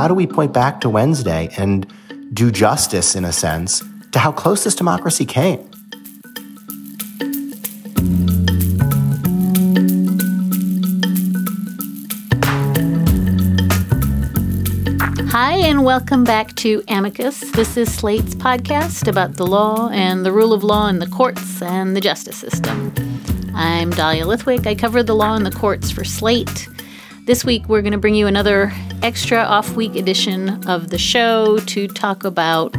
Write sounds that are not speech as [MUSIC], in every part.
How do we point back to Wednesday and do justice in a sense to how close this democracy came? Hi, and welcome back to Amicus. This is Slate's podcast about the law and the rule of law in the courts and the justice system. I'm Dahlia Lithwick. I cover the law and the courts for Slate. This week, we're going to bring you another extra off week edition of the show to talk about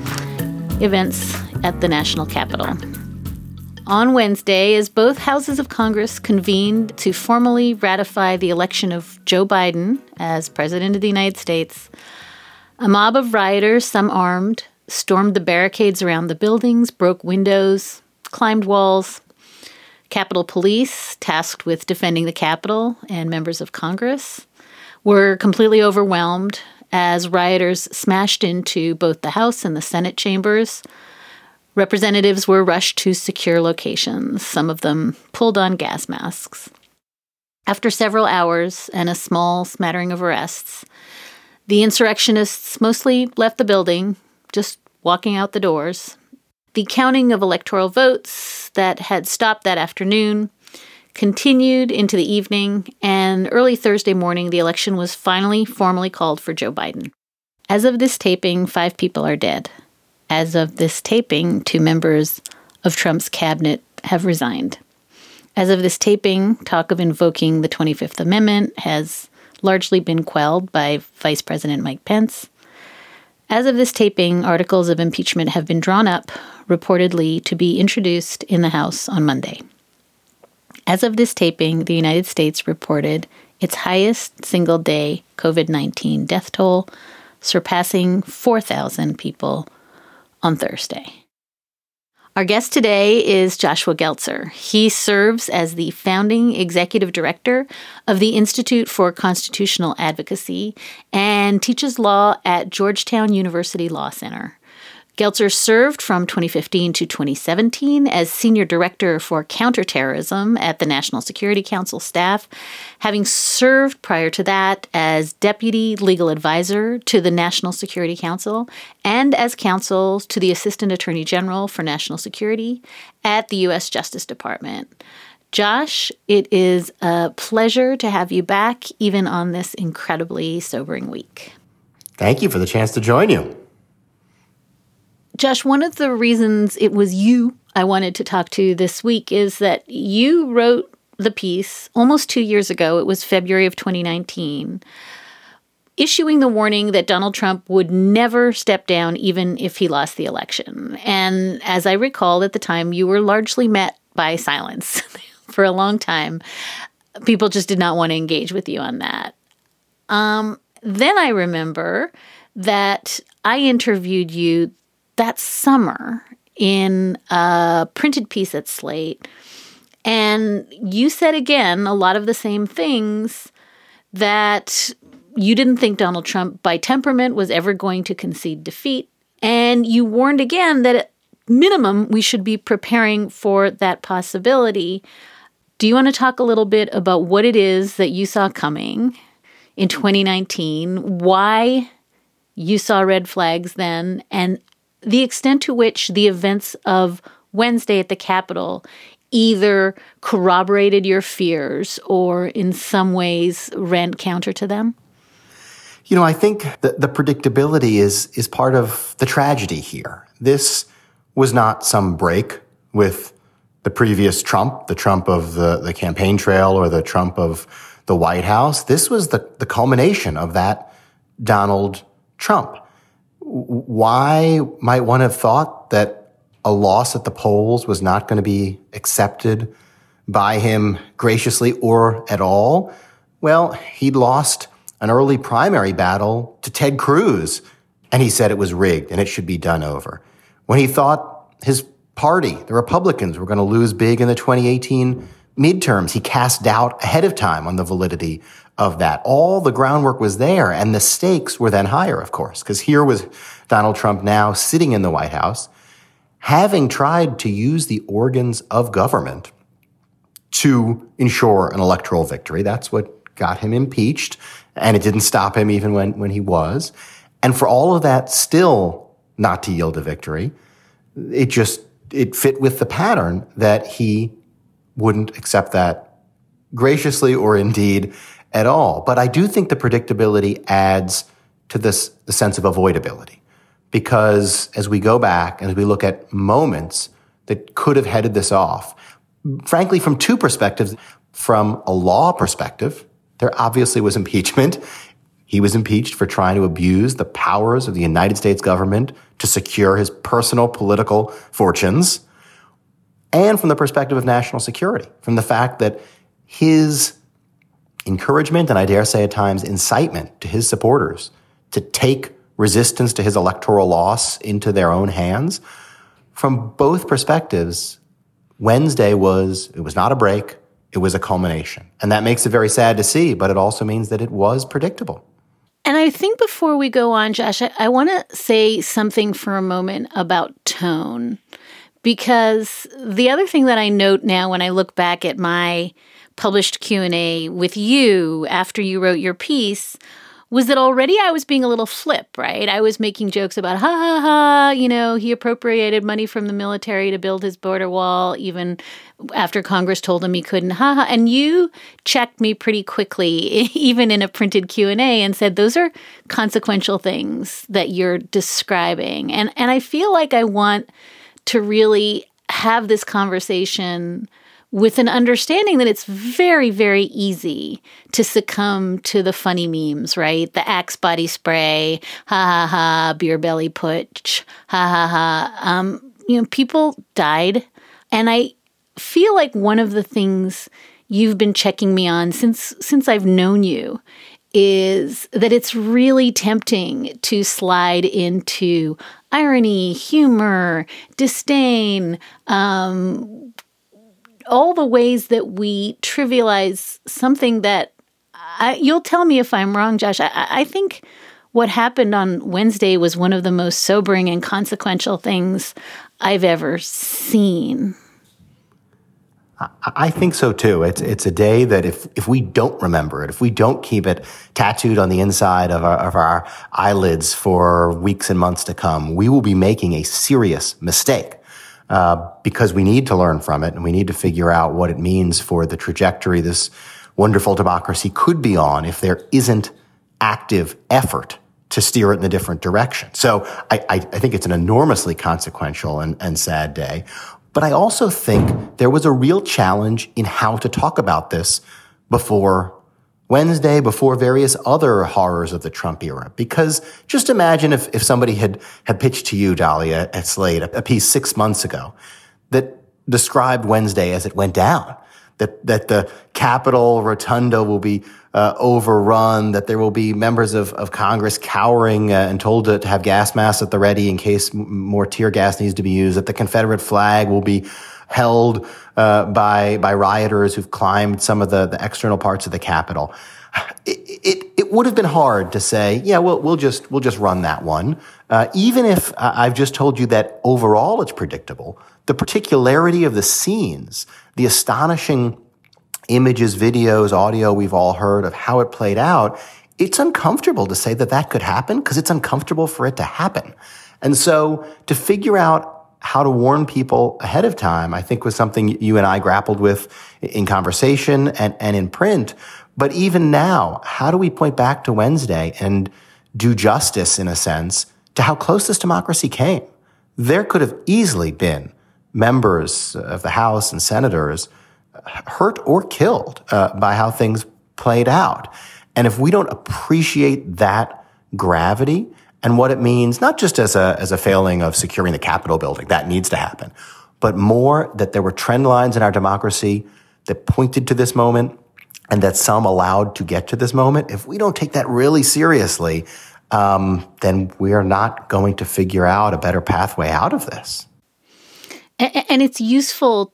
events at the national Capitol. On Wednesday, as both houses of Congress convened to formally ratify the election of Joe Biden as President of the United States, a mob of rioters, some armed, stormed the barricades around the buildings, broke windows, climbed walls. Capitol Police, tasked with defending the Capitol, and members of Congress were completely overwhelmed as rioters smashed into both the House and the Senate chambers. Representatives were rushed to secure locations. Some of them pulled on gas masks. After several hours and a small smattering of arrests, the insurrectionists mostly left the building, just walking out the doors. The counting of electoral votes that had stopped that afternoon continued into the evening, and early Thursday morning, the election was finally formally called for Joe Biden. As of this taping, five people are dead. As of this taping, two members of Trump's cabinet have resigned. As of this taping, talk of invoking the 25th Amendment has largely been quelled by Vice President Mike Pence. As of this taping, articles of impeachment have been drawn up, reportedly to be introduced in the House on Monday. As of this taping, the United States reported its highest single day COVID 19 death toll, surpassing 4,000 people on Thursday. Our guest today is Joshua Geltzer. He serves as the founding executive director of the Institute for Constitutional Advocacy and teaches law at Georgetown University Law Center. Geltzer served from 2015 to 2017 as Senior Director for Counterterrorism at the National Security Council staff, having served prior to that as Deputy Legal Advisor to the National Security Council and as counsel to the Assistant Attorney General for National Security at the U.S. Justice Department. Josh, it is a pleasure to have you back, even on this incredibly sobering week. Thank you for the chance to join you. Josh, one of the reasons it was you I wanted to talk to this week is that you wrote the piece almost two years ago. It was February of 2019, issuing the warning that Donald Trump would never step down even if he lost the election. And as I recall at the time, you were largely met by silence [LAUGHS] for a long time. People just did not want to engage with you on that. Um, then I remember that I interviewed you that summer in a printed piece at Slate. And you said again a lot of the same things that you didn't think Donald Trump, by temperament, was ever going to concede defeat. And you warned again that at minimum, we should be preparing for that possibility. Do you want to talk a little bit about what it is that you saw coming in 2019, why you saw red flags then, and the extent to which the events of Wednesday at the Capitol either corroborated your fears or in some ways ran counter to them? You know, I think the, the predictability is, is part of the tragedy here. This was not some break with the previous Trump, the Trump of the, the campaign trail or the Trump of the White House. This was the, the culmination of that Donald Trump why might one have thought that a loss at the polls was not going to be accepted by him graciously or at all? Well, he'd lost an early primary battle to Ted Cruz, and he said it was rigged and it should be done over. When he thought his party, the Republicans, were going to lose big in the 2018 midterms, he cast doubt ahead of time on the validity of that. All the groundwork was there, and the stakes were then higher, of course, because here was Donald Trump now sitting in the White House, having tried to use the organs of government to ensure an electoral victory. That's what got him impeached, and it didn't stop him even when, when he was. And for all of that still not to yield a victory, it just it fit with the pattern that he wouldn't accept that graciously or indeed at all. But I do think the predictability adds to this the sense of avoidability. Because as we go back and as we look at moments that could have headed this off, frankly, from two perspectives, from a law perspective, there obviously was impeachment. He was impeached for trying to abuse the powers of the United States government to secure his personal political fortunes. And from the perspective of national security, from the fact that his encouragement and I dare say at times incitement to his supporters to take resistance to his electoral loss into their own hands. From both perspectives, Wednesday was, it was not a break, it was a culmination. And that makes it very sad to see, but it also means that it was predictable. And I think before we go on, Josh, I, I want to say something for a moment about tone. Because the other thing that I note now when I look back at my published Q&A with you after you wrote your piece was that already I was being a little flip, right? I was making jokes about, ha ha ha, you know, he appropriated money from the military to build his border wall, even after Congress told him he couldn't, ha ha. And you checked me pretty quickly, [LAUGHS] even in a printed Q&A, and said, those are consequential things that you're describing. And, and I feel like I want to really have this conversation with an understanding that it's very, very easy to succumb to the funny memes, right? The Axe body spray, ha ha ha, beer belly putsch, ha ha ha. Um, you know, people died. And I feel like one of the things you've been checking me on since since I've known you is that it's really tempting to slide into irony, humor, disdain, um, all the ways that we trivialize something that I, you'll tell me if I'm wrong, Josh. I, I think what happened on Wednesday was one of the most sobering and consequential things I've ever seen. I think so too. It's it's a day that if if we don't remember it, if we don't keep it tattooed on the inside of our, of our eyelids for weeks and months to come, we will be making a serious mistake. Uh, because we need to learn from it and we need to figure out what it means for the trajectory this wonderful democracy could be on if there isn't active effort to steer it in a different direction. So I, I, I think it's an enormously consequential and, and sad day. But I also think there was a real challenge in how to talk about this before Wednesday before various other horrors of the Trump era. Because just imagine if, if somebody had, had pitched to you, Dahlia, at Slate, a, a piece six months ago that described Wednesday as it went down. That, that the Capitol Rotunda will be uh, overrun, that there will be members of, of Congress cowering uh, and told to, to, have gas masks at the ready in case more tear gas needs to be used, that the Confederate flag will be held uh, by by rioters who've climbed some of the, the external parts of the Capitol. It, it, it would have been hard to say, yeah, we'll, we'll just, we'll just run that one. Uh, even if I've just told you that overall it's predictable, the particularity of the scenes, the astonishing images, videos, audio we've all heard of how it played out, it's uncomfortable to say that that could happen because it's uncomfortable for it to happen. And so to figure out how to warn people ahead of time, I think was something you and I grappled with in conversation and, and in print. But even now, how do we point back to Wednesday and do justice in a sense to how close this democracy came? There could have easily been members of the House and senators hurt or killed uh, by how things played out. And if we don't appreciate that gravity, and what it means, not just as a, as a failing of securing the Capitol building, that needs to happen, but more that there were trend lines in our democracy that pointed to this moment, and that some allowed to get to this moment, if we don't take that really seriously, um, then we are not going to figure out a better pathway out of this. And, and it's useful,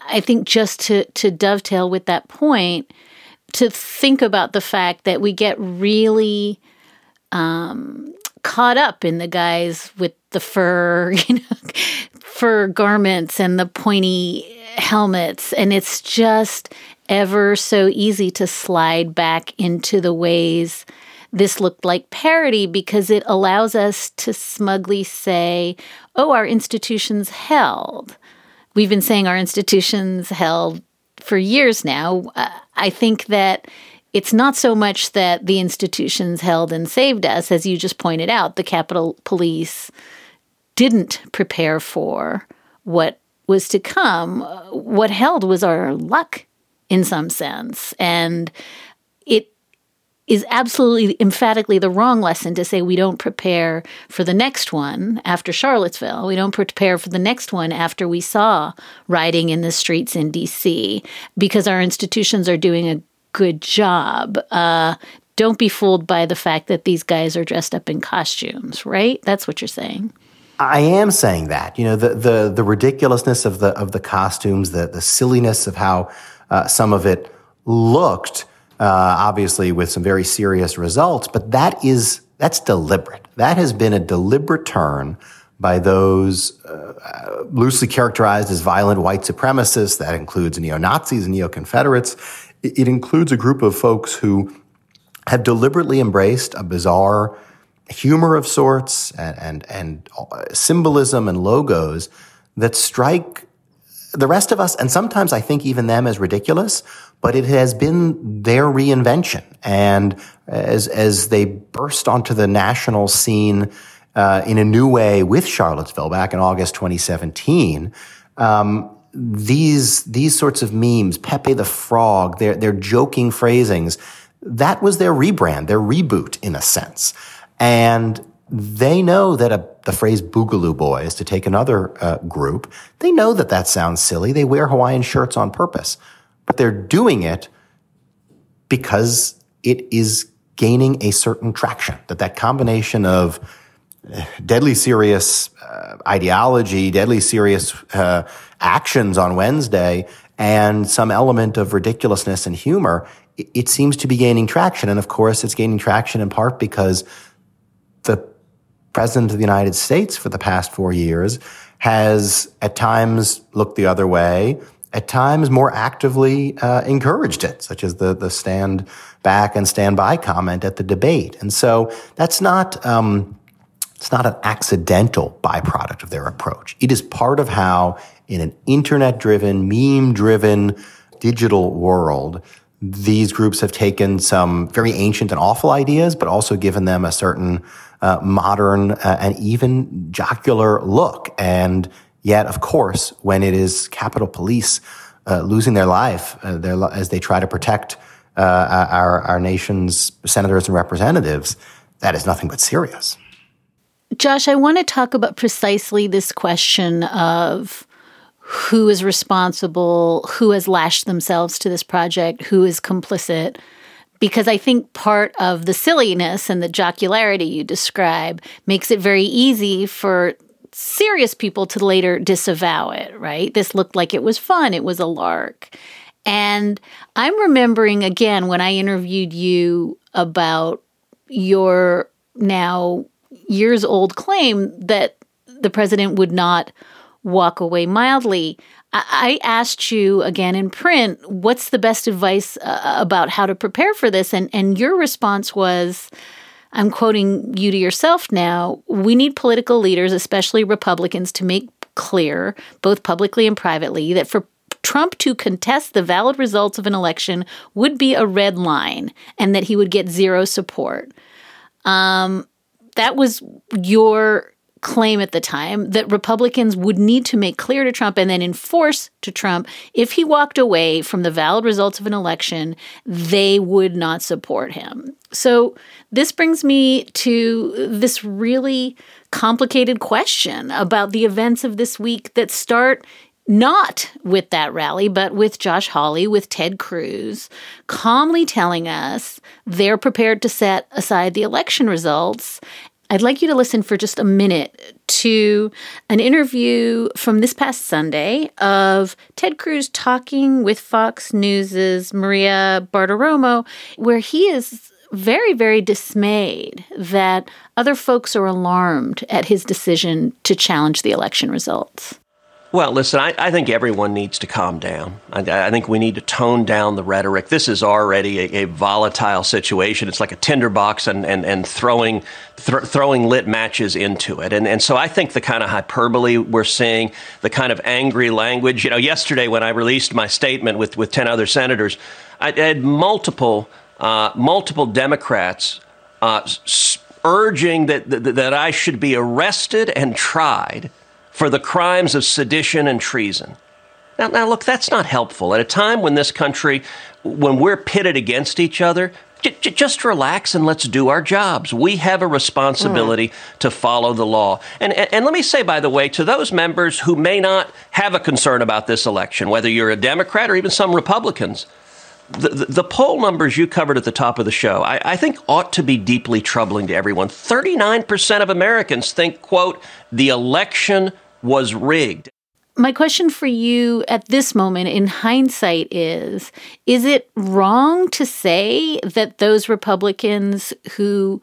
I think, just to, to dovetail with that point, to think about the fact that we get really um, caught up in the guys with the fur, [LAUGHS] you know, fur garments and the pointy helmets. And it's just ever so easy to slide back into the ways this looked like parody because it allows us to smugly say, oh, our institutions held. We've been saying our institutions held for years now. Uh, I think that it's not so much that the institutions held and saved us, as you just pointed out, the Capitol Police didn't prepare for what was to come. What held was our luck in some sense. And it is absolutely emphatically the wrong lesson to say we don't prepare for the next one after Charlottesville. We don't prepare for the next one after we saw rioting in the streets in DC because our institutions are doing a good job. Uh, don't be fooled by the fact that these guys are dressed up in costumes, right? That's what you're saying. I am saying that. You know, the the the ridiculousness of the of the costumes, the the silliness of how uh, some of it looked uh, obviously with some very serious results, but that is, that's deliberate. That has been a deliberate turn by those uh, loosely characterized as violent white supremacists. That includes neo-Nazis and neo-Confederates. It, it includes a group of folks who have deliberately embraced a bizarre humor of sorts and, and, and uh, symbolism and logos that strike the rest of us, and sometimes I think even them as ridiculous, but it has been their reinvention. And as, as they burst onto the national scene uh, in a new way with Charlottesville back in August 2017, um, these these sorts of memes, Pepe the Frog, their their joking phrasings, that was their rebrand, their reboot in a sense, and they know that a, the phrase Boogaloo Boys, to take another uh, group, they know that that sounds silly. They wear Hawaiian shirts on purpose but they're doing it because it is gaining a certain traction. That that combination of deadly serious uh, ideology, deadly serious uh, actions on Wednesday, and some element of ridiculousness and humor, it, it seems to be gaining traction. And of course, it's gaining traction in part because the president of the United States for the past four years has at times looked the other way, at times more actively uh, encouraged it, such as the the stand back and stand by comment at the debate. And so that's not um, it's not an accidental byproduct of their approach. It is part of how, in an internet driven, meme driven digital world, these groups have taken some very ancient and awful ideas, but also given them a certain uh, modern uh, and even jocular look. And Yet, of course, when it is Capitol Police uh, losing their life uh, their, as they try to protect uh, our, our nation's senators and representatives, that is nothing but serious. Josh, I want to talk about precisely this question of who is responsible, who has lashed themselves to this project, who is complicit. Because I think part of the silliness and the jocularity you describe makes it very easy for serious people to later disavow it, right? This looked like it was fun, it was a lark. And I'm remembering again when I interviewed you about your now years old claim that the president would not walk away mildly. I asked you again in print, what's the best advice uh, about how to prepare for this? And, and your response was, I'm quoting you to yourself now. We need political leaders, especially Republicans, to make clear, both publicly and privately, that for Trump to contest the valid results of an election would be a red line and that he would get zero support. Um, that was your claim at the time that Republicans would need to make clear to Trump and then enforce to Trump if he walked away from the valid results of an election, they would not support him. So, this brings me to this really complicated question about the events of this week that start not with that rally, but with Josh Hawley, with Ted Cruz, calmly telling us they're prepared to set aside the election results. I'd like you to listen for just a minute to an interview from this past Sunday of Ted Cruz talking with Fox News's Maria Bartiromo, where he is very, very dismayed that other folks are alarmed at his decision to challenge the election results. Well, listen, I, I, think everyone needs to calm down. I, I, think we need to tone down the rhetoric. This is already a, a volatile situation. It's like a tinderbox and, and, and throwing, th- throwing lit matches into it. And, and so I think the kind of hyperbole we're seeing, the kind of angry language, you know, yesterday when I released my statement with, with 10 other senators, I had multiple, uh, multiple Democrats uh, urging that, that, that I should be arrested and tried for the crimes of sedition and treason. Now, now, look, that's not helpful. At a time when this country, when we're pitted against each other, j- j- just relax and let's do our jobs. We have a responsibility mm. to follow the law. And, and, and let me say, by the way, to those members who may not have a concern about this election, whether you're a Democrat or even some Republicans, the, the, the, poll numbers you covered at the top of the show, I, I, think ought to be deeply troubling to everyone. 39% of Americans think, quote, the election was rigged. My question for you at this moment in hindsight is Is it wrong to say that those Republicans who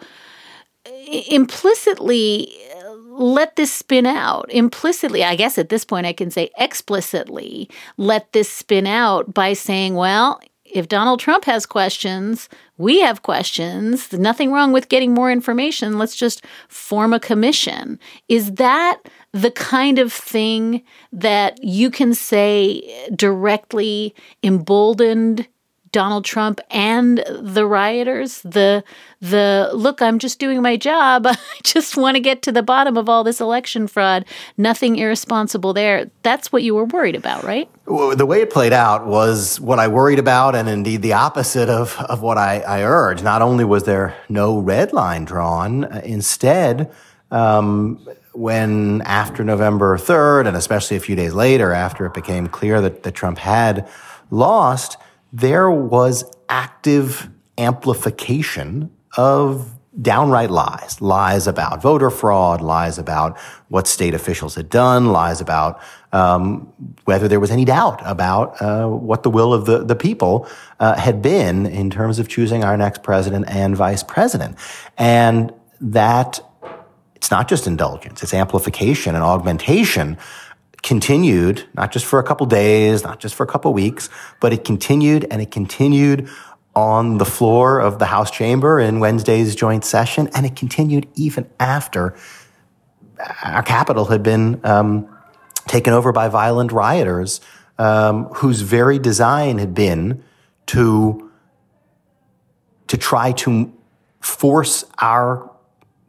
uh, implicitly uh, let this spin out implicitly i guess at this point i can say explicitly let this spin out by saying well if Donald Trump has questions, we have questions. nothing wrong with getting more information. Let's just form a commission. Is that the kind of thing that you can say directly emboldened Donald Trump and the rioters. The the look, I'm just doing my job. [LAUGHS] I just want to get to the bottom of all this election fraud. Nothing irresponsible there. That's what you were worried about, right? Well, the way it played out was what I worried about, and indeed the opposite of, of what I, I urged. Not only was there no red line drawn, uh, instead, um, when after November 3rd, and especially a few days later, after it became clear that, that Trump had lost, there was active amplification of downright lies, lies about voter fraud, lies about what state officials had done, lies about um, whether there was any doubt about uh, what the will of the, the people uh, had been in terms of choosing our next president and vice president. And that it's not just indulgence, it's amplification and augmentation continued, not just for a couple days, not just for a couple weeks, but it continued and it continued on the floor of the House chamber in Wednesday's joint session, and it continued even after our capital had been um, taken over by violent rioters um, whose very design had been to to try to force our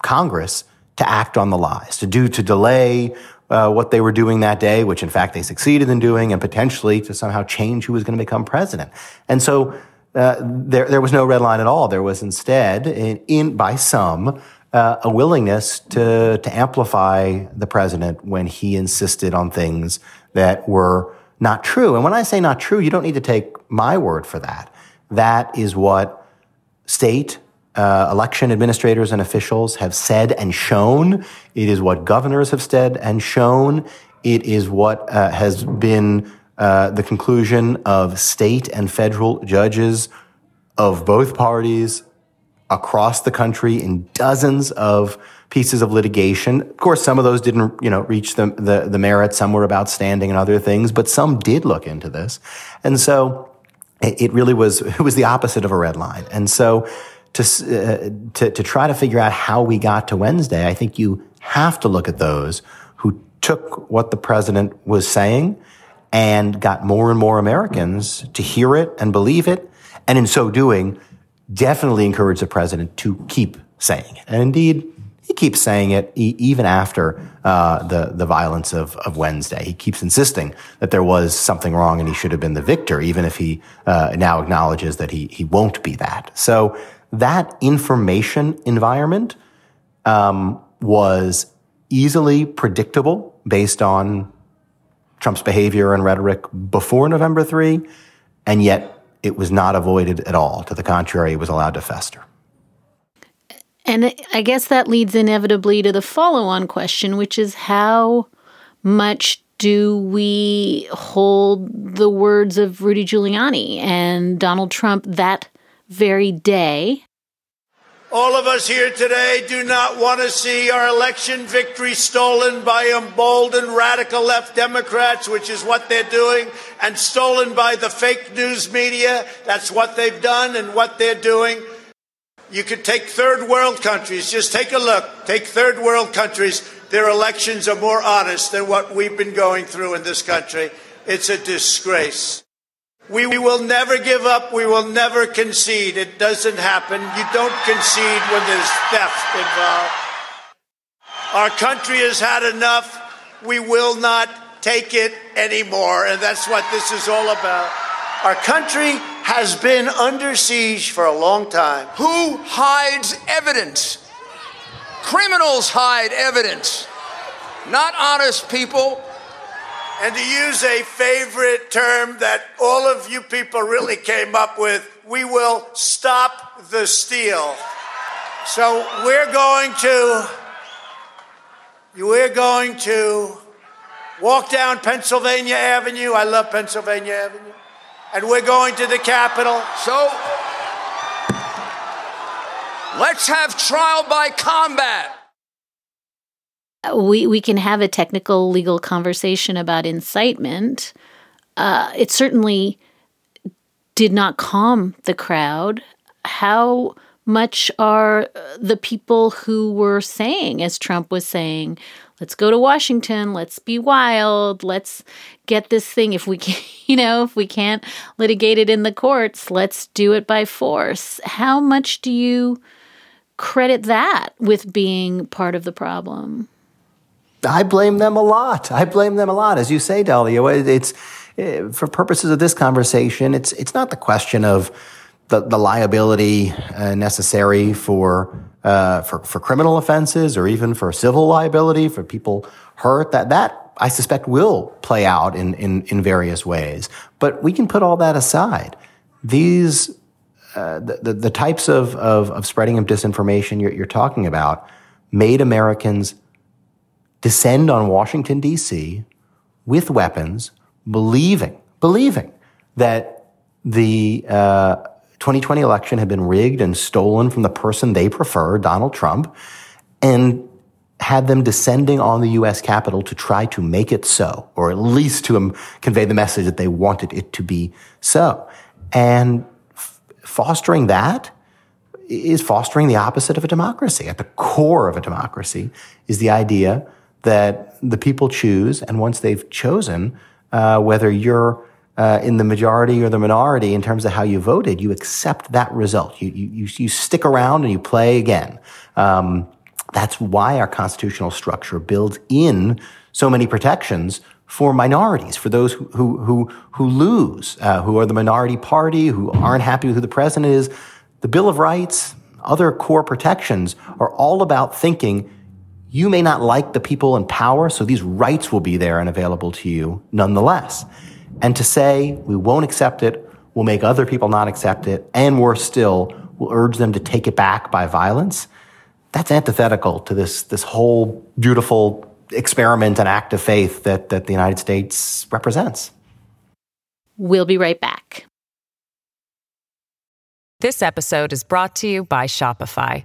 Congress to act on the lies, to do to delay uh, what they were doing that day, which in fact they succeeded in doing, and potentially to somehow change who was going to become president. And so uh, there, there was no red line at all. There was instead, in, in by some, uh, a willingness to to amplify the president when he insisted on things that were not true. And when I say not true, you don't need to take my word for that. That is what state uh, election administrators and officials have said and shown. It is what governors have said and shown. It is what uh, has been uh, the conclusion of state and federal judges of both parties across the country in dozens of pieces of litigation. Of course, some of those didn't, you know, reach the, the, the. Some were about standing and other things, but some did look into this. And so it, it really was, [LAUGHS] it was the opposite of a red line. And so to, uh, to, to try to figure out how we got to Wednesday, I think you have to look at those who took what the president was saying and got more and more Americans to hear it and believe it. And in so doing, definitely encourage the president to keep saying it. And indeed, he keeps saying it e- even after uh, the the violence of of Wednesday. He keeps insisting that there was something wrong and he should have been the victor, even if he uh, now acknowledges that he he won't be that. So that information environment um, was easily predictable based on Trump's behavior and rhetoric before November 3, and yet it was not avoided at all. To the contrary, it was allowed to fester. And I guess that leads inevitably to the follow on question, which is how much do we hold the words of Rudy Giuliani and Donald Trump that very day? All of us here today do not want to see our election victory stolen by emboldened radical left Democrats, which is what they're doing, and stolen by the fake news media. That's what they've done and what they're doing. You could take third world countries, just take a look. Take third world countries. Their elections are more honest than what we've been going through in this country. It's a disgrace. We, will never give up. We will never concede. It doesn't happen. You don't concede when there's theft involved. Our country has had enough. We will not take it anymore. And that's what this is all about. Our country has been under siege for a long time. Who hides evidence? Criminals hide evidence, not honest people. And to use a favorite term that all of you people really came up with, we will stop the steal. So we're going to we're going to walk down Pennsylvania Avenue. I love Pennsylvania Avenue. And we're going to the Capitol. So let's have trial by combat. We, we can have a technical legal conversation about incitement. Uh, it certainly did not calm the crowd. How much are the people who were saying, as Trump was saying, let's go to Washington, let's be wild, let's get this thing if we [LAUGHS] can, you know, if we can't litigate it in the courts, let's do it by force. How much do you credit that with being part of the problem? I blame them a lot. I blame them a lot. As you say, Dahlia, it's eh, for purposes of this conversation, it's it's not the question of the, the liability uh, necessary for, uh, for for criminal offenses or even for civil liability for people hurt. That that I suspect will play out in in, in various ways. But we can put all that aside. These uh, the, the, the types of, of, of spreading of disinformation you're, you're talking about made Americans descend on Washington D.C. with weapons, believing believing that the uh, 2020 election had been rigged and stolen from the person they prefer, Donald Trump, and had them descending on the U.S. Capitol to try to make it so, or at least to um, convey the message that they wanted it to be so. And f- fostering that is fostering the opposite of a democracy. At the core of a democracy is the idea that the people choose, and once they've chosen, uh, whether you're uh, in the majority or the minority in terms of how you voted, you accept that result. You, you, you stick around and you play again. Um, that's why our constitutional structure builds in so many protections for minorities, for those who, who, who, lose, uh, who are the minority party, who aren't happy with who the president is. The Bill of Rights, other core protections are all about thinking you may not like the people in power, so these rights will be there and available to you nonetheless. And to say we won't accept it, we'll make other people not accept it, and worse still, we'll urge them to take it back by violence, that's antithetical to this, this whole beautiful experiment and act of faith that, that the United States represents. We'll be right back. This episode is brought to you by Shopify.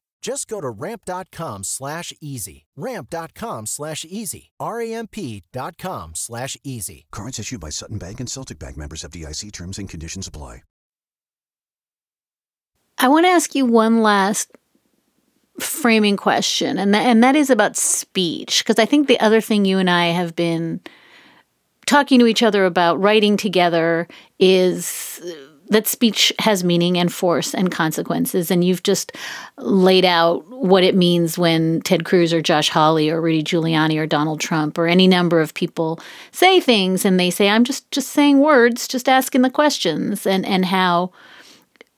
Just go to ramp.com slash easy. Ramp.com slash easy. R-A-M-P.com slash easy. Cards issued by Sutton Bank and Celtic Bank members FDIC terms and conditions apply. I want to ask you one last framing question, and that, and that is about speech, because I think the other thing you and I have been talking to each other about, writing together, is that speech has meaning and force and consequences. And you've just laid out what it means when Ted Cruz or Josh Hawley or Rudy Giuliani or Donald Trump or any number of people say things and they say, I'm just just saying words, just asking the questions, and and how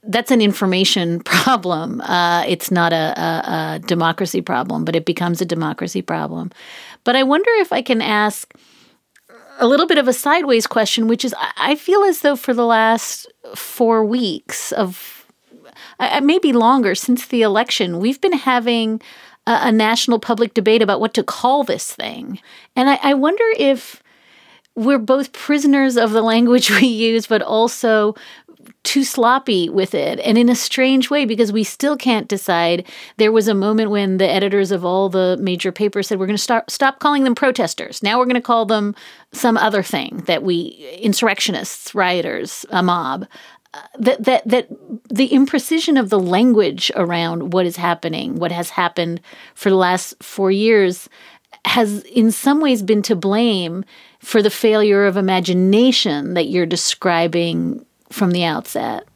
that's an information [LAUGHS] problem. Uh, it's not a, a, a democracy problem, but it becomes a democracy problem. But I wonder if I can ask a little bit of a sideways question, which is I feel as though for the last four weeks of uh, maybe longer since the election, we've been having a, a, national public debate about what to call this thing. And I, I wonder if we're both prisoners of the language [LAUGHS] we use, but also too sloppy with it and in a strange way because we still can't decide. There was a moment when the editors of all the major papers said we're going to stop calling them protesters. Now we're going to call them some other thing that we insurrectionists, rioters, a mob. Uh, that that that the imprecision of the language around what is happening, what has happened for the last 4 years has in some ways been to blame for the failure of imagination that you're describing from the outset?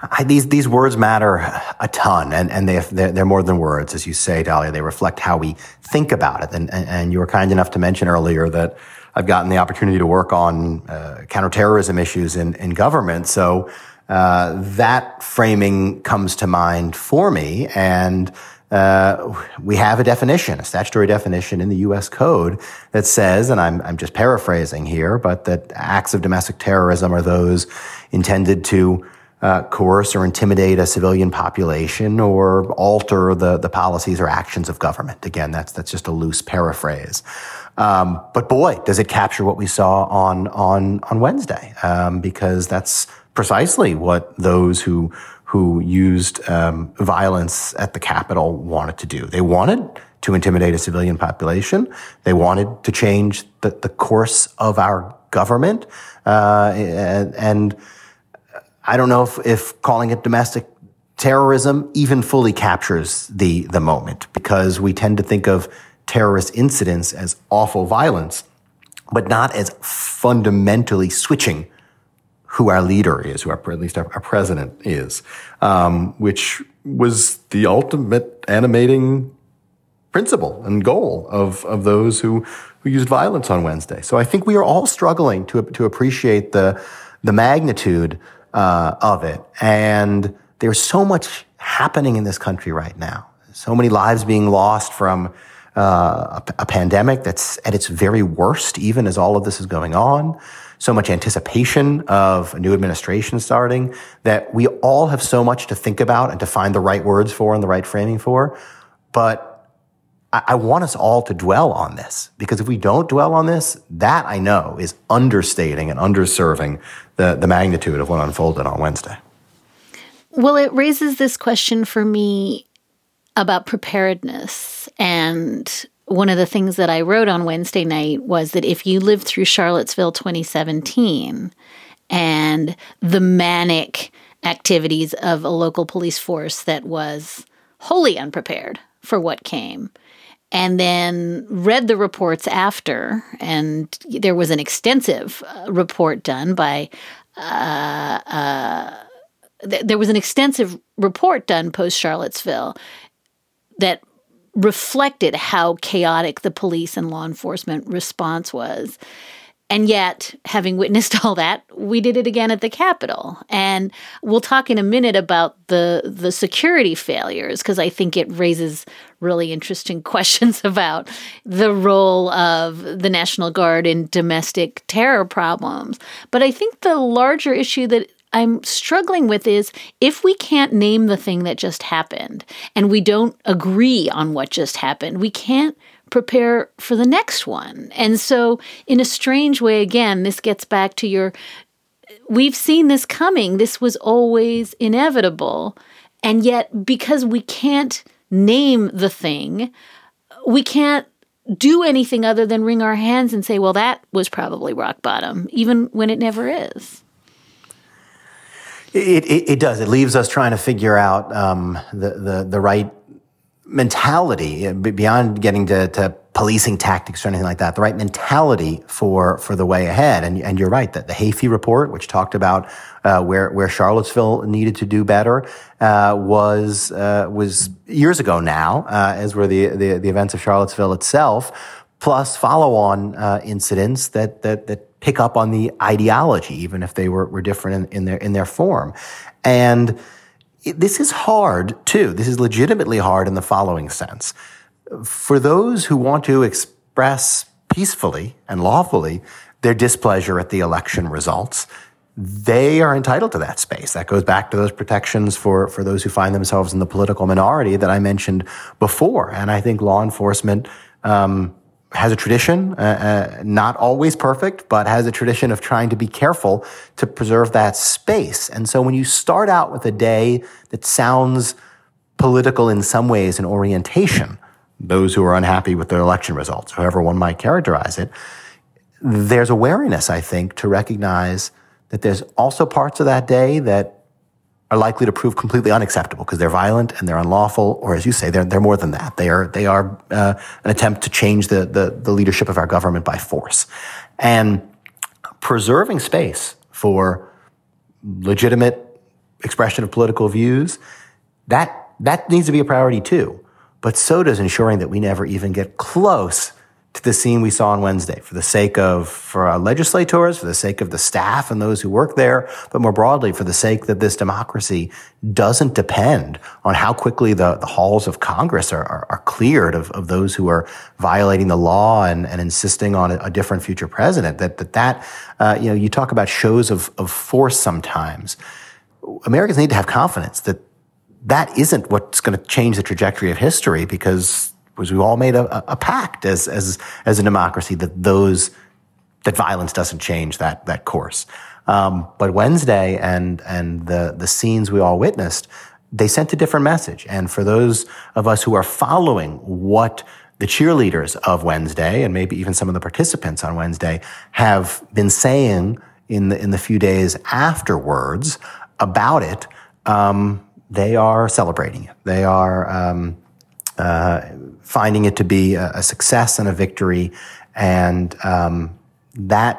I, these these words matter a ton, and and they they're, they're, more than words, as you say, Dahlia. They reflect how we think about it. And and, and you were kind enough to mention earlier that I've gotten the opportunity to work on uh, counterterrorism issues in in government. So uh, that framing comes to mind for me, and uh, we have a definition, a statutory definition in the U.S. Code that says, and I'm, I'm just paraphrasing here, but that acts of domestic terrorism are those intended to uh, coerce or intimidate a civilian population or alter the, the policies or actions of government. Again, that's, that's just a loose paraphrase. Um, but boy, does it capture what we saw on, on, on Wednesday, um, because that's precisely what those who who used um, violence at the Capitol wanted to do. They wanted to intimidate a civilian population. They wanted to change the, the course of our government. Uh, and, and, I don't know if, if calling it domestic terrorism even fully captures the, the moment because we tend to think of terrorist incidents as awful violence, but not as fundamentally switching who our leader is, who our, at least our, our president is, um, which was the ultimate animating principle and goal of, of those who, who used violence on Wednesday. So I think we are all struggling to, to appreciate the, the magnitude uh, of it. And there's so much happening in this country right now. So many lives being lost from uh, a, a pandemic that's at its very worst, even as all of this is going on so much anticipation of a new administration starting that we all have so much to think about and to find the right words for and the right framing for. But I, I want us all to dwell on this because if we don't dwell on this, that I know is understating and underserving the, the magnitude of what unfolded on Wednesday. Well, it raises this question for me about preparedness and one of the things that I wrote on Wednesday night was that if you lived through Charlottesville 2017 and the manic activities of a local police force that was wholly unprepared for what came, and then read the reports after, and there was an extensive uh, report done by. Uh, uh, th- there was an extensive report done post Charlottesville that reflected how chaotic the police and law enforcement response was. And yet, having witnessed [LAUGHS] all that, we did it again at the Capitol. And we'll talk in a minute about the the security failures because I think it raises really interesting [LAUGHS] questions about the role of the National Guard in domestic terror problems. But I think the larger issue that I'm struggling with is if we can't name the thing that just happened and we don't agree on what just happened, we can't prepare for the next one. And so, in a strange way, again, this gets back to your we've seen this coming. This was always inevitable. And yet, because we can't name the thing, we can't do anything other than wring our hands and say, well, that was probably rock bottom, even when it never is. It, it, it does. It leaves us trying to figure out um, the, the, the right mentality uh, beyond getting to, to policing tactics or anything like that, the right mentality for, for the way ahead. And, and you're right that the Heaphy report, which talked about uh, where, where Charlottesville needed to do better, uh, was, uh, was years ago now, uh, as were the, the, the, events of Charlottesville itself, plus follow on uh, incidents that, that, that pick up on the ideology, even if they were, were different in, in their, in their form. And, this is hard too. This is legitimately hard in the following sense. For those who want to express peacefully and lawfully their displeasure at the election results, they are entitled to that space. That goes back to those protections for, for those who find themselves in the political minority that I mentioned before. And I think law enforcement um, has a tradition, uh, uh, not always perfect, but has a tradition of trying to be careful to preserve that space. And so when you start out with a day that sounds political in some ways in orientation, those who are unhappy with the election results, however one might characterize it, there's a wariness, I think, to recognize that there's also parts of that day that are likely to prove completely unacceptable because they're violent and they're unlawful, or as you say, they're, they're more than that. They are, they are uh, an attempt to change the, the, the leadership of our government by force. And preserving space for legitimate expression of political views, that, that needs to be a priority too. But so does ensuring that we never even get close to the scene we saw on Wednesday for the sake of, for our legislators, for the sake of the staff and those who work there, but more broadly for the sake that this democracy doesn't depend on how quickly the, the halls of Congress are, are, are cleared of, of those who are violating the law and, and insisting on a, a different future president. That, that, that, uh, you know, you talk about shows of, of force sometimes. Americans need to have confidence that that isn't what's going to change the trajectory of history because was we all made a, a pact as, as, as a democracy that those, that violence doesn't change that, that course. Um, but Wednesday and, and the, the scenes we all witnessed, they sent a different message. And for those of us who are following what the cheerleaders of Wednesday and maybe even some of the participants on Wednesday have been saying in the, in the few days afterwards about it, um, they are celebrating it. They are, um, uh, finding it to be a, a, success and a victory, and um, that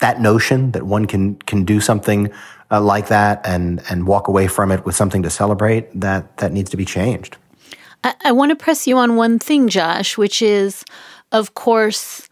that notion that one can can do something uh, like that and and walk away from it with something to celebrate that that needs to be changed. I, I want to press you on one thing, Josh, which is, of course,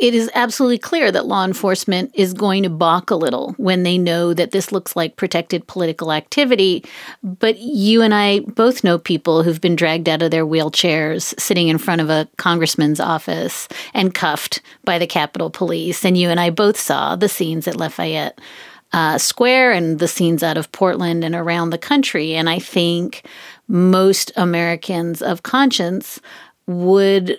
it is absolutely clear that law enforcement is going to balk a little when they know that this looks like protected political activity. But you and I both know people who've been dragged out of their wheelchairs sitting in front of a congressman's office and cuffed by the Capitol Police. And you and I both saw the scenes at Lafayette uh, Square and the scenes out of Portland and around the country. And I think most Americans of conscience would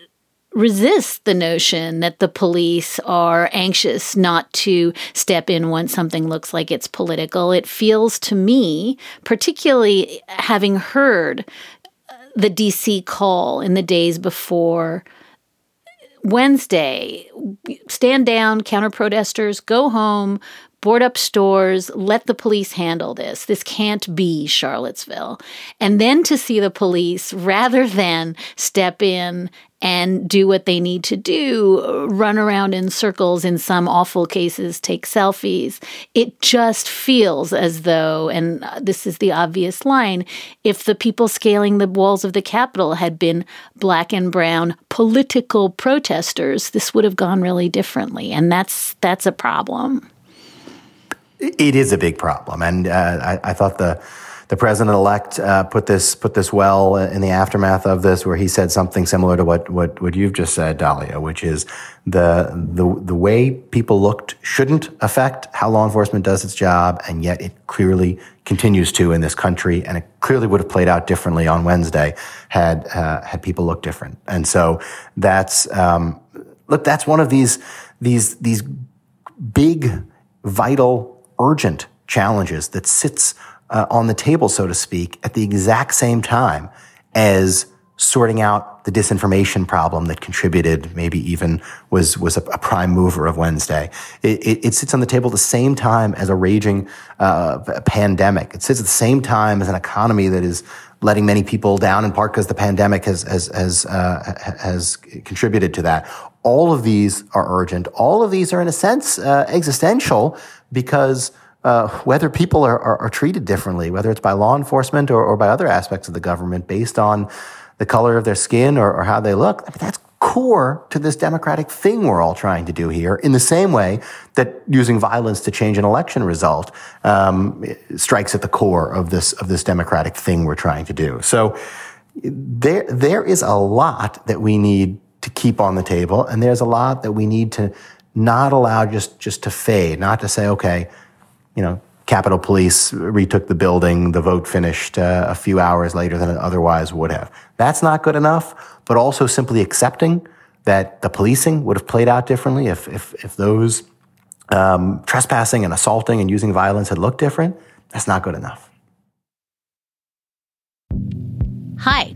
resist the notion that the police are anxious not to step in once something looks like it's political. It feels to me, particularly having heard uh, the DC call in the days before Wednesday stand down, counter protesters, go home, board up stores, let the police handle this. This can't be Charlottesville. And then to see the police, rather than step in and do what they need to do, run around in circles, in some awful cases, take selfies. It just feels as though, and uh, this is the obvious line, if the people scaling the walls of the Capitol had been black and brown political protesters, this would have gone really differently. And that's that's a problem. It is a big problem. And uh, I, I thought the the president elect uh, put this put this well in the aftermath of this, where he said something similar to what what what you've just said, Dahlia, which is the the the way people looked shouldn't affect how law enforcement does its job, and yet it clearly continues to in this country, and it clearly would have played out differently on Wednesday had uh, had people looked different. And so that's um, look, that's one of these these these big, vital, urgent challenges that sits uh, on the table, so to speak, at the exact same time as sorting out the disinformation problem that contributed, maybe even was was a, prime mover of Wednesday. It, it, it, sits on the table at the same time as a raging uh, pandemic. It sits at the same time as an economy that is letting many people down, in part because the pandemic has has has uh, has contributed to that. All of these are urgent. All of these are, in a sense, uh, existential because uh, whether people are, are, are, treated differently, whether it's by law enforcement or, or, by other aspects of the government based on the color of their skin or, or how they look. I mean, that's core to this democratic thing we're all trying to do here in the same way that using violence to change an election result um, strikes at the core of this of this democratic thing we're trying to do so there there is a lot that we need to keep on the table and there's a lot that we need to not allow just just to fade not to say okay you know, Capitol Police retook the building. The vote finished uh, a few hours later than it otherwise would have. That's not good enough, but also simply accepting that the policing would have played out differently if, if, if those um, trespassing and assaulting and using violence had looked different. That's not good enough. Hi,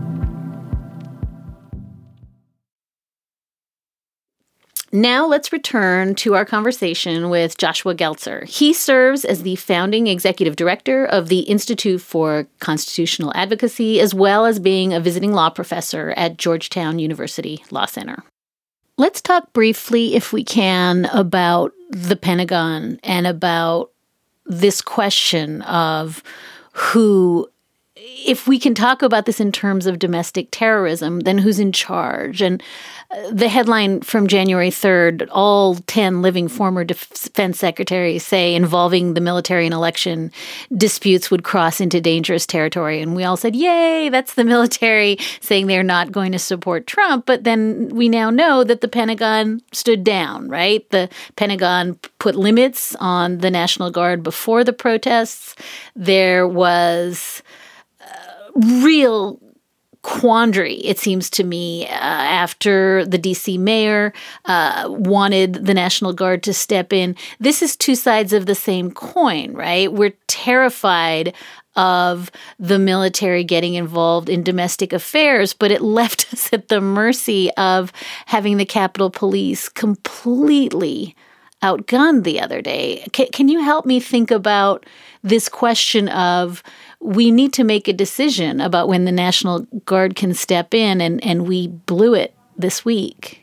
Now let's return to our conversation with Joshua Geltzer. He serves as the founding executive director of the Institute for Constitutional Advocacy, as well as being a visiting law professor at Georgetown University Law Center. Let's talk briefly, if we can, about the Pentagon and about this question of who if we can talk about this in terms of domestic terrorism, then who's in charge? And the headline from January 3rd all 10 living former defense secretaries say involving the military and election disputes would cross into dangerous territory. And we all said, Yay, that's the military [LAUGHS] saying they're not going to support Trump. But then we now know that the Pentagon stood down, right? The Pentagon put limits on the National Guard before the protests. There was uh, real quandary, it seems to me, uh, after the DC mayor uh, wanted the National Guard to step in. This is two sides of the same coin, right? We're terrified of the military getting involved in domestic affairs, but it [LAUGHS] left us at the mercy of having the Capitol Police completely outgunned the other day. C- can you help me think about this question of we need to make a decision about when the National Guard can step in, and, and we blew it this week?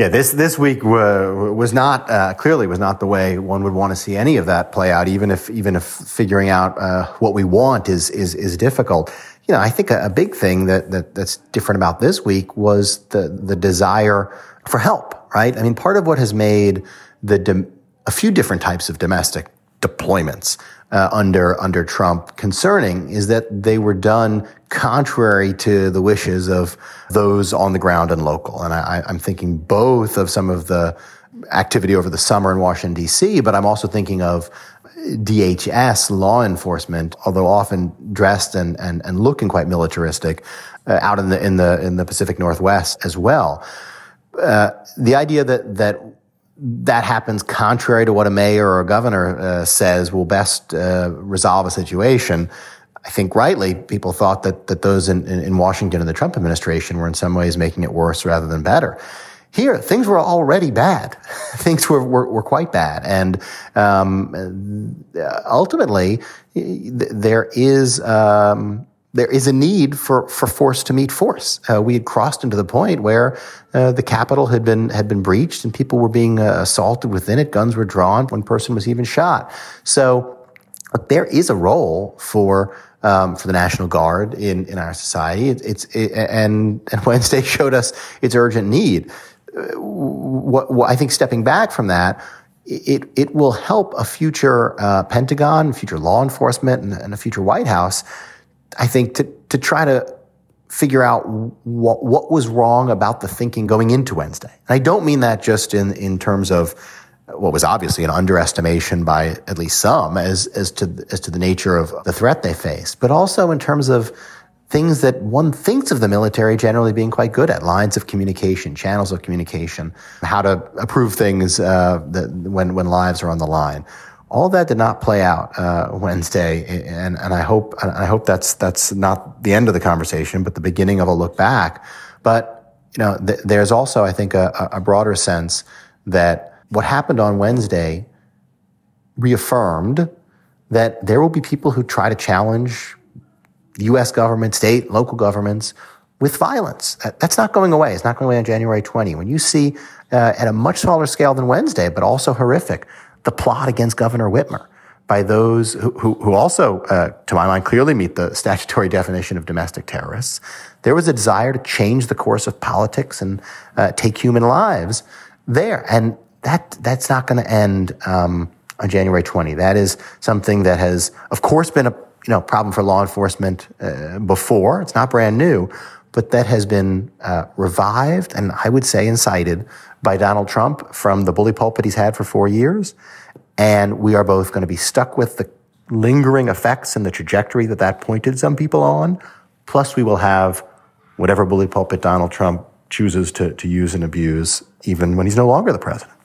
Yeah, this this week was not uh, clearly was not the way one would want to see any of that play out. Even if even if figuring out uh, what we want is is is difficult. You know, I think a, a, big thing that, that that's different about this week was the the desire for help. Right. I mean, part of what has made the a few different types of domestic deployments uh, under under Trump concerning is that they were done contrary to the wishes of those on the ground and local. And I, I'm thinking both of some of the activity over the summer in Washington D.C., but I'm also thinking of DHS law enforcement, although often dressed and, and, and looking quite militaristic, uh, out in the in the in the Pacific Northwest as well. Uh, the idea that that that happens contrary to what a mayor or a governor uh, says will best uh, resolve a situation. I think rightly, people thought that that those in, in Washington and the Trump administration were in some ways making it worse rather than better. Here, things were already bad. [LAUGHS] things were, were, were, quite bad. And um, ultimately, there is um, there is a need for, for force to meet force. Uh, we had crossed into the point where uh, the Capitol had been had been breached and people were being uh, assaulted within it. Guns were drawn. One person was even shot. So there is a role for um, for the National Guard in in our society. It, it's it, and and [LAUGHS] Wednesday showed us its urgent need. Uh, what, what I think stepping back from that it it will help a future uh, Pentagon, future law enforcement, and, and, a future White House I think to, to try to figure out what, what was wrong about the thinking going into Wednesday. And I don't mean that just in, in terms of what was obviously an underestimation by at least some as, as to, as to the nature of the threat they faced, but also in terms of things that one thinks of the military generally being quite good at lines of communication, channels of communication, how to approve things uh, that, when, when lives are on the line all that did not play out uh, Wednesday, and and I hope I hope that's that's not the end of the conversation, but the beginning of a look back. But you know, th- there's also I think a, a broader sense that what happened on Wednesday reaffirmed that there will be people who try to challenge the U.S. government, state, local governments with violence. That's not going away. It's not going away on January 20. When you see uh, at a much smaller scale than Wednesday, but also horrific, the plot against Governor Whitmer by those who, who, who also, uh, to my mind, clearly meet the statutory definition of domestic terrorists. There was a desire to change the course of politics and uh, take human lives there, and that that's not going to end um, on January 20. That is something that has, of course, been a you know problem for law enforcement uh, before. It's not brand new, but that has been uh, revived and I would say incited by Donald Trump from the bully pulpit he's had for four years. And we are both going to be stuck with the lingering effects and the trajectory that that pointed some people on. Plus, we will have whatever bully pulpit Donald Trump chooses to, to use and abuse, even when he's no longer the president.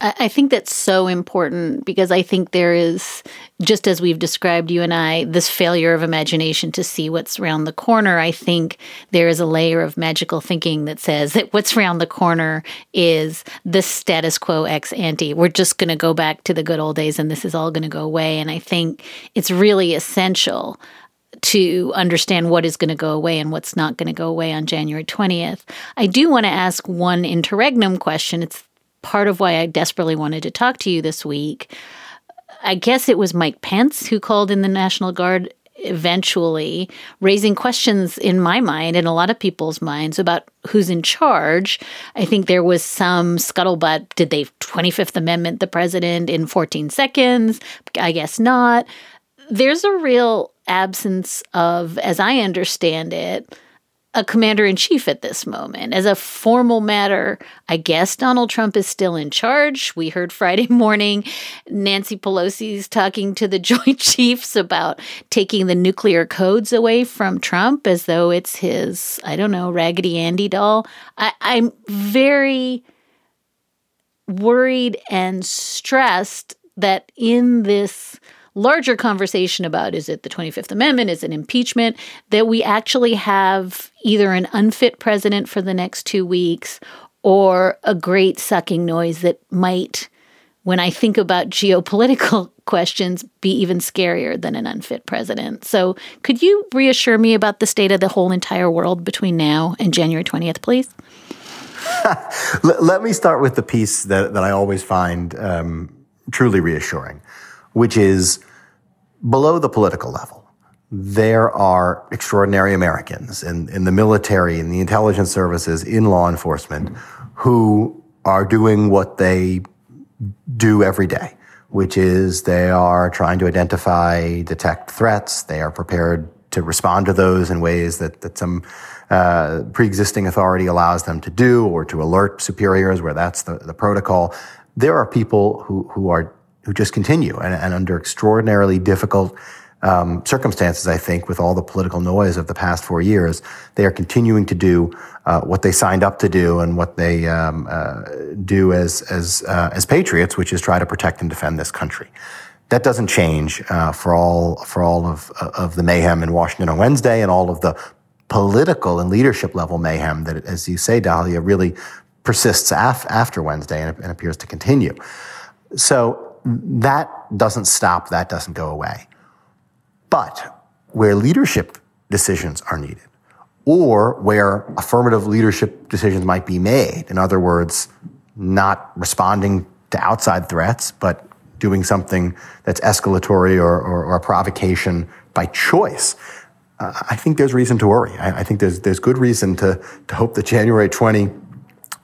I think that's so important because I think there is, just as we've described you and I, this failure of imagination to see what's around the corner. I think there is a layer of magical thinking that says that what's around the corner is the status quo ex ante. We're just going to go back to the good old days and this is all going to go away. And I think it's really essential to understand what is going to go away and what's not going to go away on January 20th. I do want to ask one interregnum question. It's part of why I desperately wanted to talk to you this week. I guess it was Mike Pence who called in the National Guard eventually, raising questions in my mind and a lot of people's minds about who's in charge. I think there was some scuttlebutt. Did they 25th Amendment the president in 14 seconds? I guess not. There's a real absence of, as I understand it, a commander in chief at this moment. As a formal matter, I guess Donald Trump is still in charge. We heard Friday [LAUGHS] morning Nancy Pelosi's talking to the [LAUGHS] Joint Chiefs about taking the nuclear codes away from Trump as though it's his, I don't know, Raggedy Andy doll. I, I'm very worried and stressed that in this larger conversation about is it the 25th Amendment, is it impeachment, that we actually have either an unfit president for the next two weeks or a great sucking noise that might, when I think about geopolitical [LAUGHS] questions, be even scarier than an unfit president. So, could you reassure me about the state of the whole entire world between now and January 20th, please? [LAUGHS] Let me start with the piece that, that I always find um, truly reassuring, which is below the political level. There are extraordinary Americans in, in the military, in the intelligence services, in law enforcement, who are doing what they do every day, which is they are trying to identify, detect threats. They are prepared to respond to those in ways that, that some uh, pre-existing authority allows them to do or to alert superiors where that's the, the protocol. There are people who, who are, who just continue and, and under extraordinarily difficult um, circumstances, I think, with all the political noise of the past four years, they are continuing to do uh, what they signed up to do and what they um, uh, do as as uh, as patriots, which is try to protect and defend this country. That doesn't change uh, for all for all of of the mayhem in Washington on Wednesday and all of the political and leadership level mayhem that, as you say, Dahlia, really persists af- after Wednesday and, and appears to continue. So that doesn't stop, that doesn't go away. But where leadership decisions are needed, or where affirmative leadership decisions might be made, in other words, not responding to outside threats, but doing something that's escalatory or, or, or a provocation by choice, uh, I think there's reason to worry. I, I, think there's there's good reason to to hope that January 20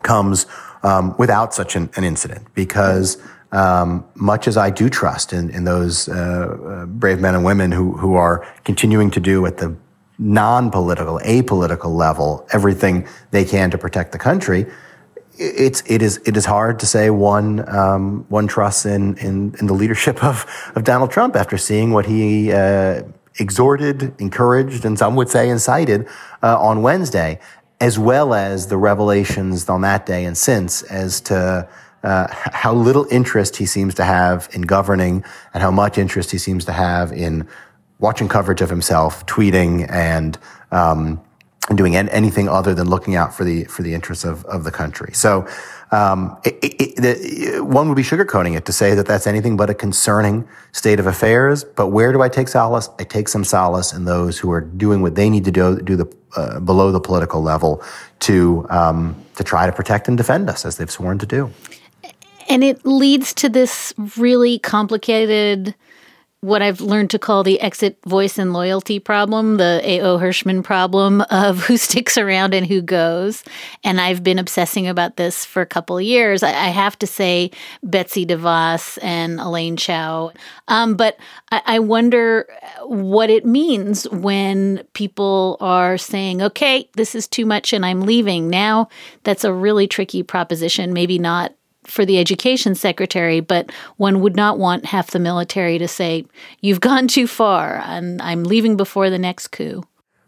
comes um, without such an, an incident because. Um, much as I do trust in, in those uh, uh, brave men and women who who are continuing to do at the non-political, apolitical level everything they can to protect the country, it's it is it is hard to say one um, one trusts in, in in the leadership of of Donald Trump after seeing what he uh, exhorted, encouraged, and some would say incited uh, on Wednesday, as well as the revelations on that day and since as to uh, how little interest he seems to have in governing and how much interest he seems to have in watching coverage of himself, tweeting, and um, doing anything other than looking out for the for the interests of, of the country. So um, it, it, one would be sugarcoating it to say that that's anything but a concerning state of affairs. But where do I take solace? I take some solace in those who are doing what they need to do, do the uh, below the political level to um, to try to protect and defend us as they've sworn to do. And it leads to this really complicated what I've learned to call the exit voice and loyalty problem, the A.O. Hirschman problem of who [LAUGHS] sticks around and who goes. And I've been obsessing about this for a couple years. I, I have to say Betsy DeVos and Elaine Chao. Um, but I, I wonder what it means when people are saying, okay, this is too much and I'm leaving. Now that's a really tricky proposition, maybe not for the education secretary, but one would not want half the military to say, You've gone too far, and I'm leaving before the next coup.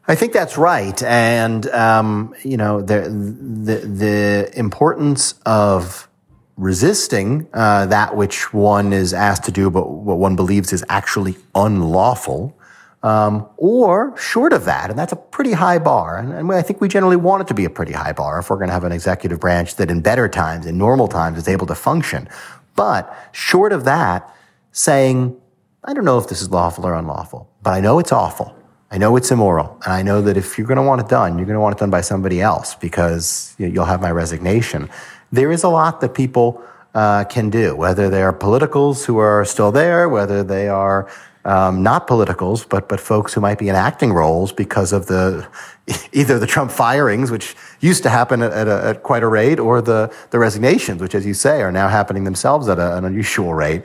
I think that's right. And, um, you know, the, the, the, importance of resisting uh, that which one is asked to do, but what one believes is actually unlawful, um, or short of that, and that's a pretty high bar. And, and, I think we generally want it to be a pretty high bar if we're going to have an executive branch that in better times, in normal times, is able to function. But short of that, saying, I don't know if this is lawful or unlawful, but I know it's awful. I know it's immoral. And I know that if you're going to want it done, you're going to want it done by somebody else because you'll have my resignation. There is a lot that people uh, can do, whether they are politicals who are still there, whether they are um, not politicals, but but folks who might be in acting roles because of the [LAUGHS] either the Trump firings, which used to happen at, at, a, at quite a rate, or the the resignations, which, as you say, are now happening themselves at a, an unusual rate.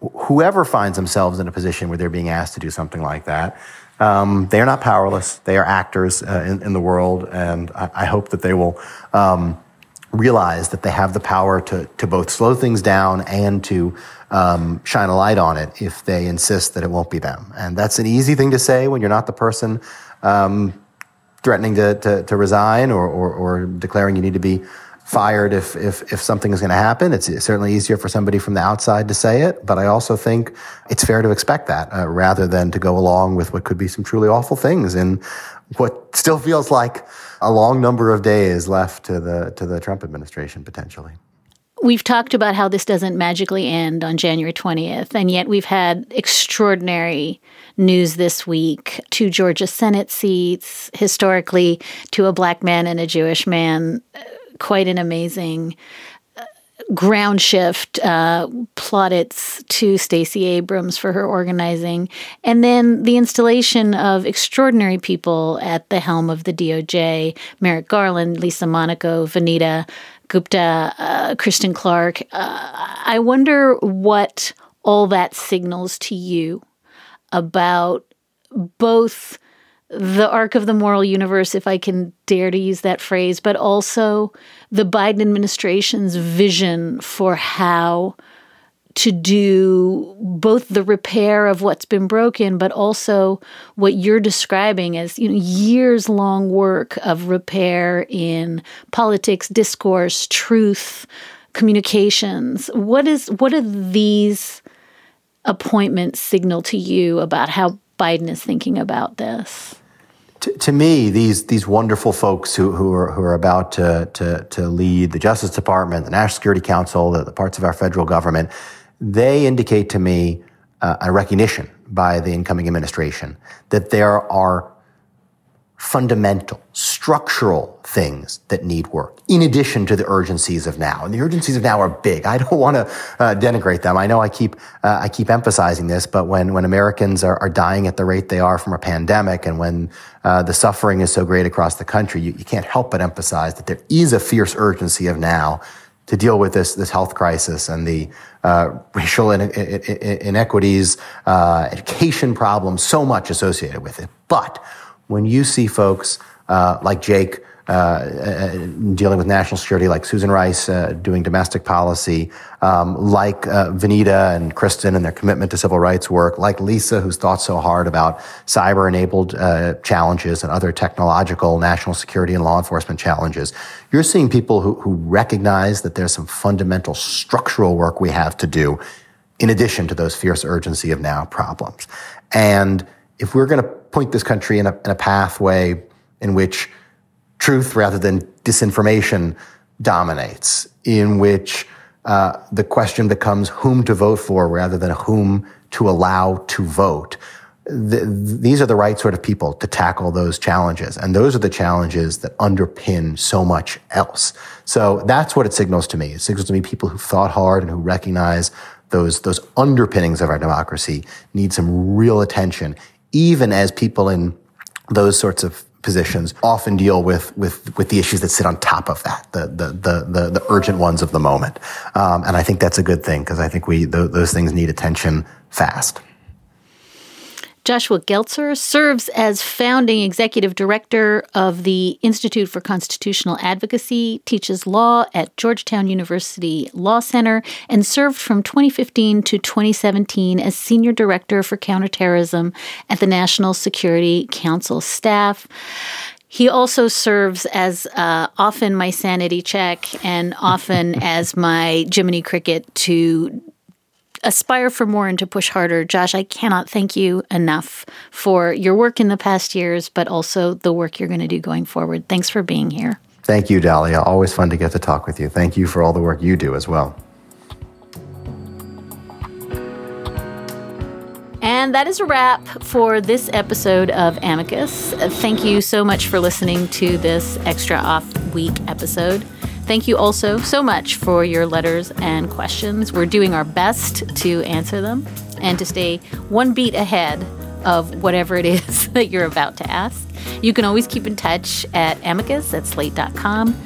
Whoever finds themselves in a position where they're being asked to do something like that, um, they are not powerless. They are actors uh, in, in, the world, and I, I hope that they will. Um, realize that they have the power to, to both slow things down and to um, shine a light on it if they insist that it won't be them. And that's an easy thing to say when you're not the person um, threatening to, to, to resign or, or, or, declaring you need to be fired if, if, if something is going to happen. It's certainly easier for somebody from the outside to say it, but I also think it's fair to expect that uh, rather than to go along with what could be some truly awful things in what still feels like a long number of days left to the to the Trump administration potentially. We've talked about how this doesn't magically end on January 20th, and yet we've had extraordinary news this week two Georgia Senate seats, historically, to a black man and a Jewish man. Quite an amazing ground shift uh, plaudits to Stacey Abrams for her organizing, and then the installation of extraordinary people at the helm of the DOJ: Merrick Garland, Lisa Monaco, Vanita Gupta, uh, Kristen Clarke. Uh, I wonder what all that signals to you about both the arc of the moral universe, if I can dare to use that phrase, but also the Biden administration's vision for how to do both the repair of what's been broken, but also what you're describing as you know years long work of repair in politics, discourse, truth, communications. What is what do these appointments signal to you about how Biden is thinking about this? To, to me, these these wonderful folks who who are who are about to to to lead the Justice Department, the National Security Council, the, the parts of our federal government, they indicate to me uh, a recognition by the incoming administration that there are fundamental, structural things that need work, in addition to the urgencies of now. And the urgencies of now are big. I don't want to uh, denigrate them. I know I keep uh, I keep emphasizing this, but when when Americans are, are dying at the rate they are from a pandemic, and when uh, the suffering is so great across the country, you, you can't help but emphasize that there is a fierce urgency of now to deal with this this health crisis and the uh, racial inequities, uh, education problems, so much associated with it. But when you see folks uh, like Jake dealing with national security, like Susan Rice uh, doing domestic policy, um, like uh, Vanita and Kristen and their commitment to civil rights work, like Lisa, who's thought so hard about cyber enabled uh, challenges and other technological national security and law enforcement challenges. You're seeing people who, who recognize that there's some fundamental structural work we have to do in addition to those fierce urgency of now problems. And if we're going to point this country in a, in a pathway in which truth rather than disinformation dominates, in which uh, the question becomes whom to vote for rather than whom to allow to vote. The, these are the right sort of people to tackle those challenges. And those are the challenges that underpin so much else. So that's what it signals to me. It signals to me people who thought hard and who recognize those, those underpinnings of our democracy need some real attention even as people in those sorts of positions often deal with with with the issues that sit on top of that, the the the the, the urgent ones of the moment. Um, and I think that's a good thing because I think we th- those things need attention fast. Joshua Geltzer serves as founding executive director of the Institute for Constitutional Advocacy, teaches law at Georgetown University Law Center, and served from 2015 to 2017 as senior director for counterterrorism at the National Security Council staff. He also serves as uh, often my sanity check and often [LAUGHS] as my Jiminy Cricket to aspire for more and to push harder. Josh, I cannot thank you enough for your work in the past years, but also the work you're going to do going forward. Thanks for being here. Thank you, Dahlia. Always fun to get to talk with you. Thank you for all the work you do as well. And that is a wrap for this episode of Amicus. Thank you so much for listening to this extra off week episode. Thank you also so much for your letters and questions. We're doing our best to answer them and to stay one beat ahead of whatever it is [LAUGHS] that you're about to ask. You can always keep in touch at amicus at slate.com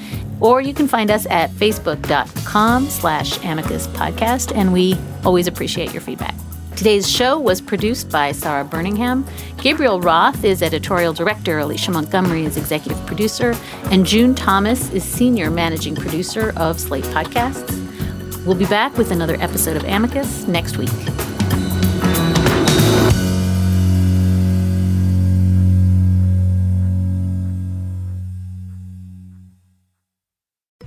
or you can find us at facebook.com slash amicus podcast and we always appreciate your feedback. Today's show was produced by Sarah Birmingham. Gabriel Roth is editorial director, Alicia Montgomery is executive producer, and June Thomas is senior managing producer of Slate Podcasts. We'll be back with another episode of Amicus next week.